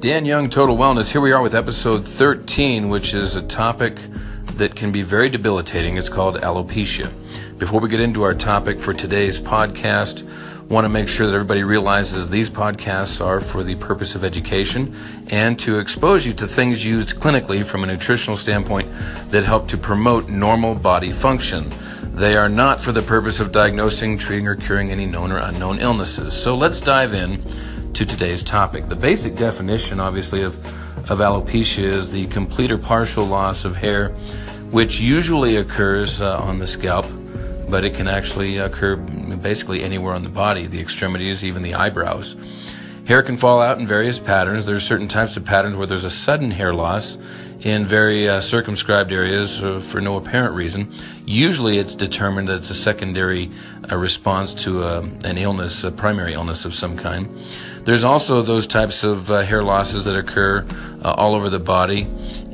Dan Young, Total Wellness. Here we are with episode 13, which is a topic that can be very debilitating. It's called alopecia. Before we get into our topic for today's podcast, want to make sure that everybody realizes these podcasts are for the purpose of education and to expose you to things used clinically from a nutritional standpoint that help to promote normal body function. They are not for the purpose of diagnosing, treating, or curing any known or unknown illnesses. So let's dive in to today's topic. The basic definition, obviously, of, of alopecia is the complete or partial loss of hair, which usually occurs uh, on the scalp, but it can actually occur basically anywhere on the body, the extremities, even the eyebrows. Hair can fall out in various patterns. There's certain types of patterns where there's a sudden hair loss in very uh, circumscribed areas uh, for no apparent reason. Usually, it's determined that it's a secondary uh, response to uh, an illness, a primary illness of some kind. There's also those types of uh, hair losses that occur uh, all over the body,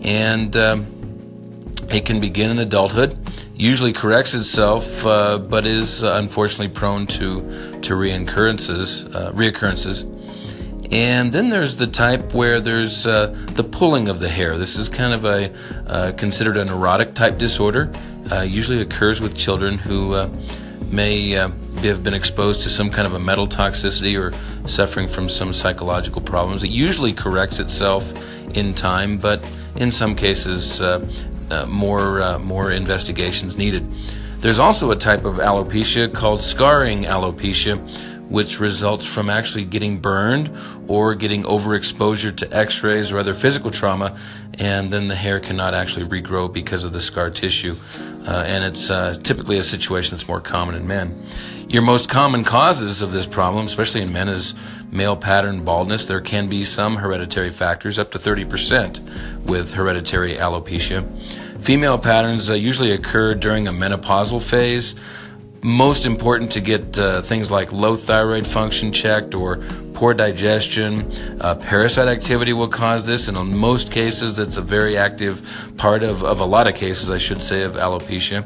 and um, it can begin in adulthood. Usually corrects itself, but is unfortunately prone to to reoccurrences. reoccurrences. And then there's the type where there's uh, the pulling of the hair. This is kind of a uh, considered a neurotic type disorder. Uh, usually occurs with children who uh, may uh, have been exposed to some kind of a metal toxicity or suffering from some psychological problems. It usually corrects itself in time, but in some cases, uh, more more investigations needed. There's also a type of alopecia called scarring alopecia which results from actually getting burned or getting overexposure to x rays or other physical trauma, and then the hair cannot actually regrow because of the scar tissue. Uh, and it's uh, typically a situation that's more common in men. Your most common causes of this problem, especially in men, is male pattern baldness. There can be some hereditary factors, up to 30% with hereditary alopecia. Female patterns uh, usually occur during a menopausal phase most important to get uh, things like low thyroid function checked or poor digestion. Uh, parasite activity will cause this, and in most cases, it's a very active part of, of a lot of cases, I should say, of alopecia.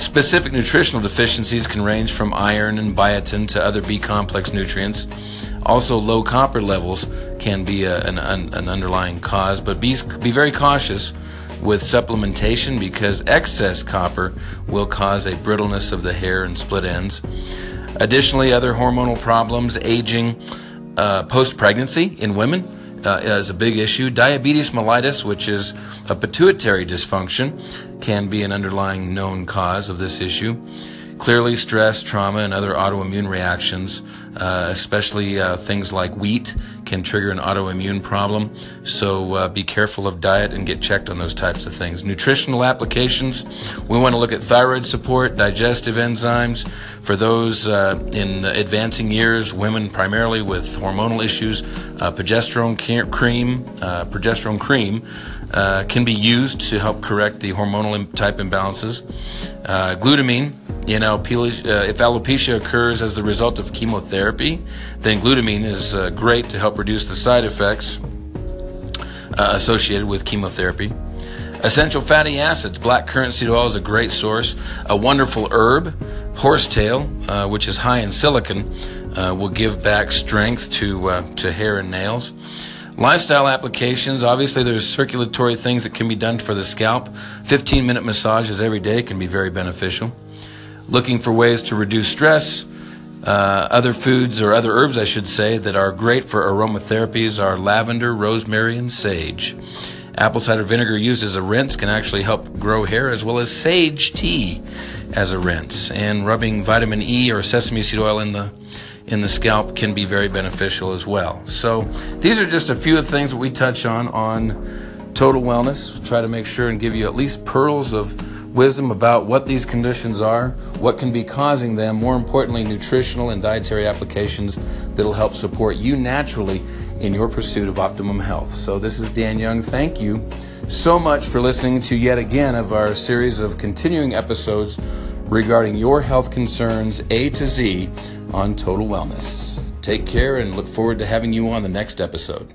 Specific nutritional deficiencies can range from iron and biotin to other B complex nutrients. Also, low copper levels can be a, an, an underlying cause, but be, be very cautious with supplementation because excess copper will cause a brittleness of the hair and split ends. Additionally, other hormonal problems, aging, uh, post pregnancy in women uh, is a big issue. Diabetes mellitus, which is a pituitary dysfunction, can be an underlying known cause of this issue. Clearly, stress, trauma, and other autoimmune reactions, uh, especially uh, things like wheat, can trigger an autoimmune problem. So uh, be careful of diet and get checked on those types of things. Nutritional applications, we want to look at thyroid support, digestive enzymes. For those uh, in advancing years, women primarily with hormonal issues, uh, progesterone cream, progesterone cream can be used to help correct the hormonal type imbalances. Glutamine, you know, if alopecia occurs as the result of chemotherapy, then glutamine is uh, great to help reduce the side effects uh, associated with chemotherapy. Essential fatty acids, black currant seed oil is a great source. A wonderful herb, horsetail, uh, which is high in silicon, uh, will give back strength to to hair and nails. Lifestyle applications, obviously, there's circulatory things that can be done for the scalp. 15 minute massages every day can be very beneficial. Looking for ways to reduce stress. Uh, other foods, or other herbs, I should say, that are great for aromatherapies are lavender, rosemary, and sage. Apple cider vinegar used as a rinse can actually help grow hair, as well as sage tea as a rinse. And rubbing vitamin E or sesame seed oil in the in the scalp can be very beneficial as well. So these are just a few of the things that we touch on on Total Wellness. Try to make sure and give you at least pearls of wisdom about what these conditions are, what can be causing them, more importantly, nutritional and dietary applications that'll help support you naturally in your pursuit of optimum health. So this is Dan Young. Thank you so much for listening to yet again of our series of continuing episodes regarding your health concerns A to Z on Total Wellness. Take care and look forward to having you on the next episode.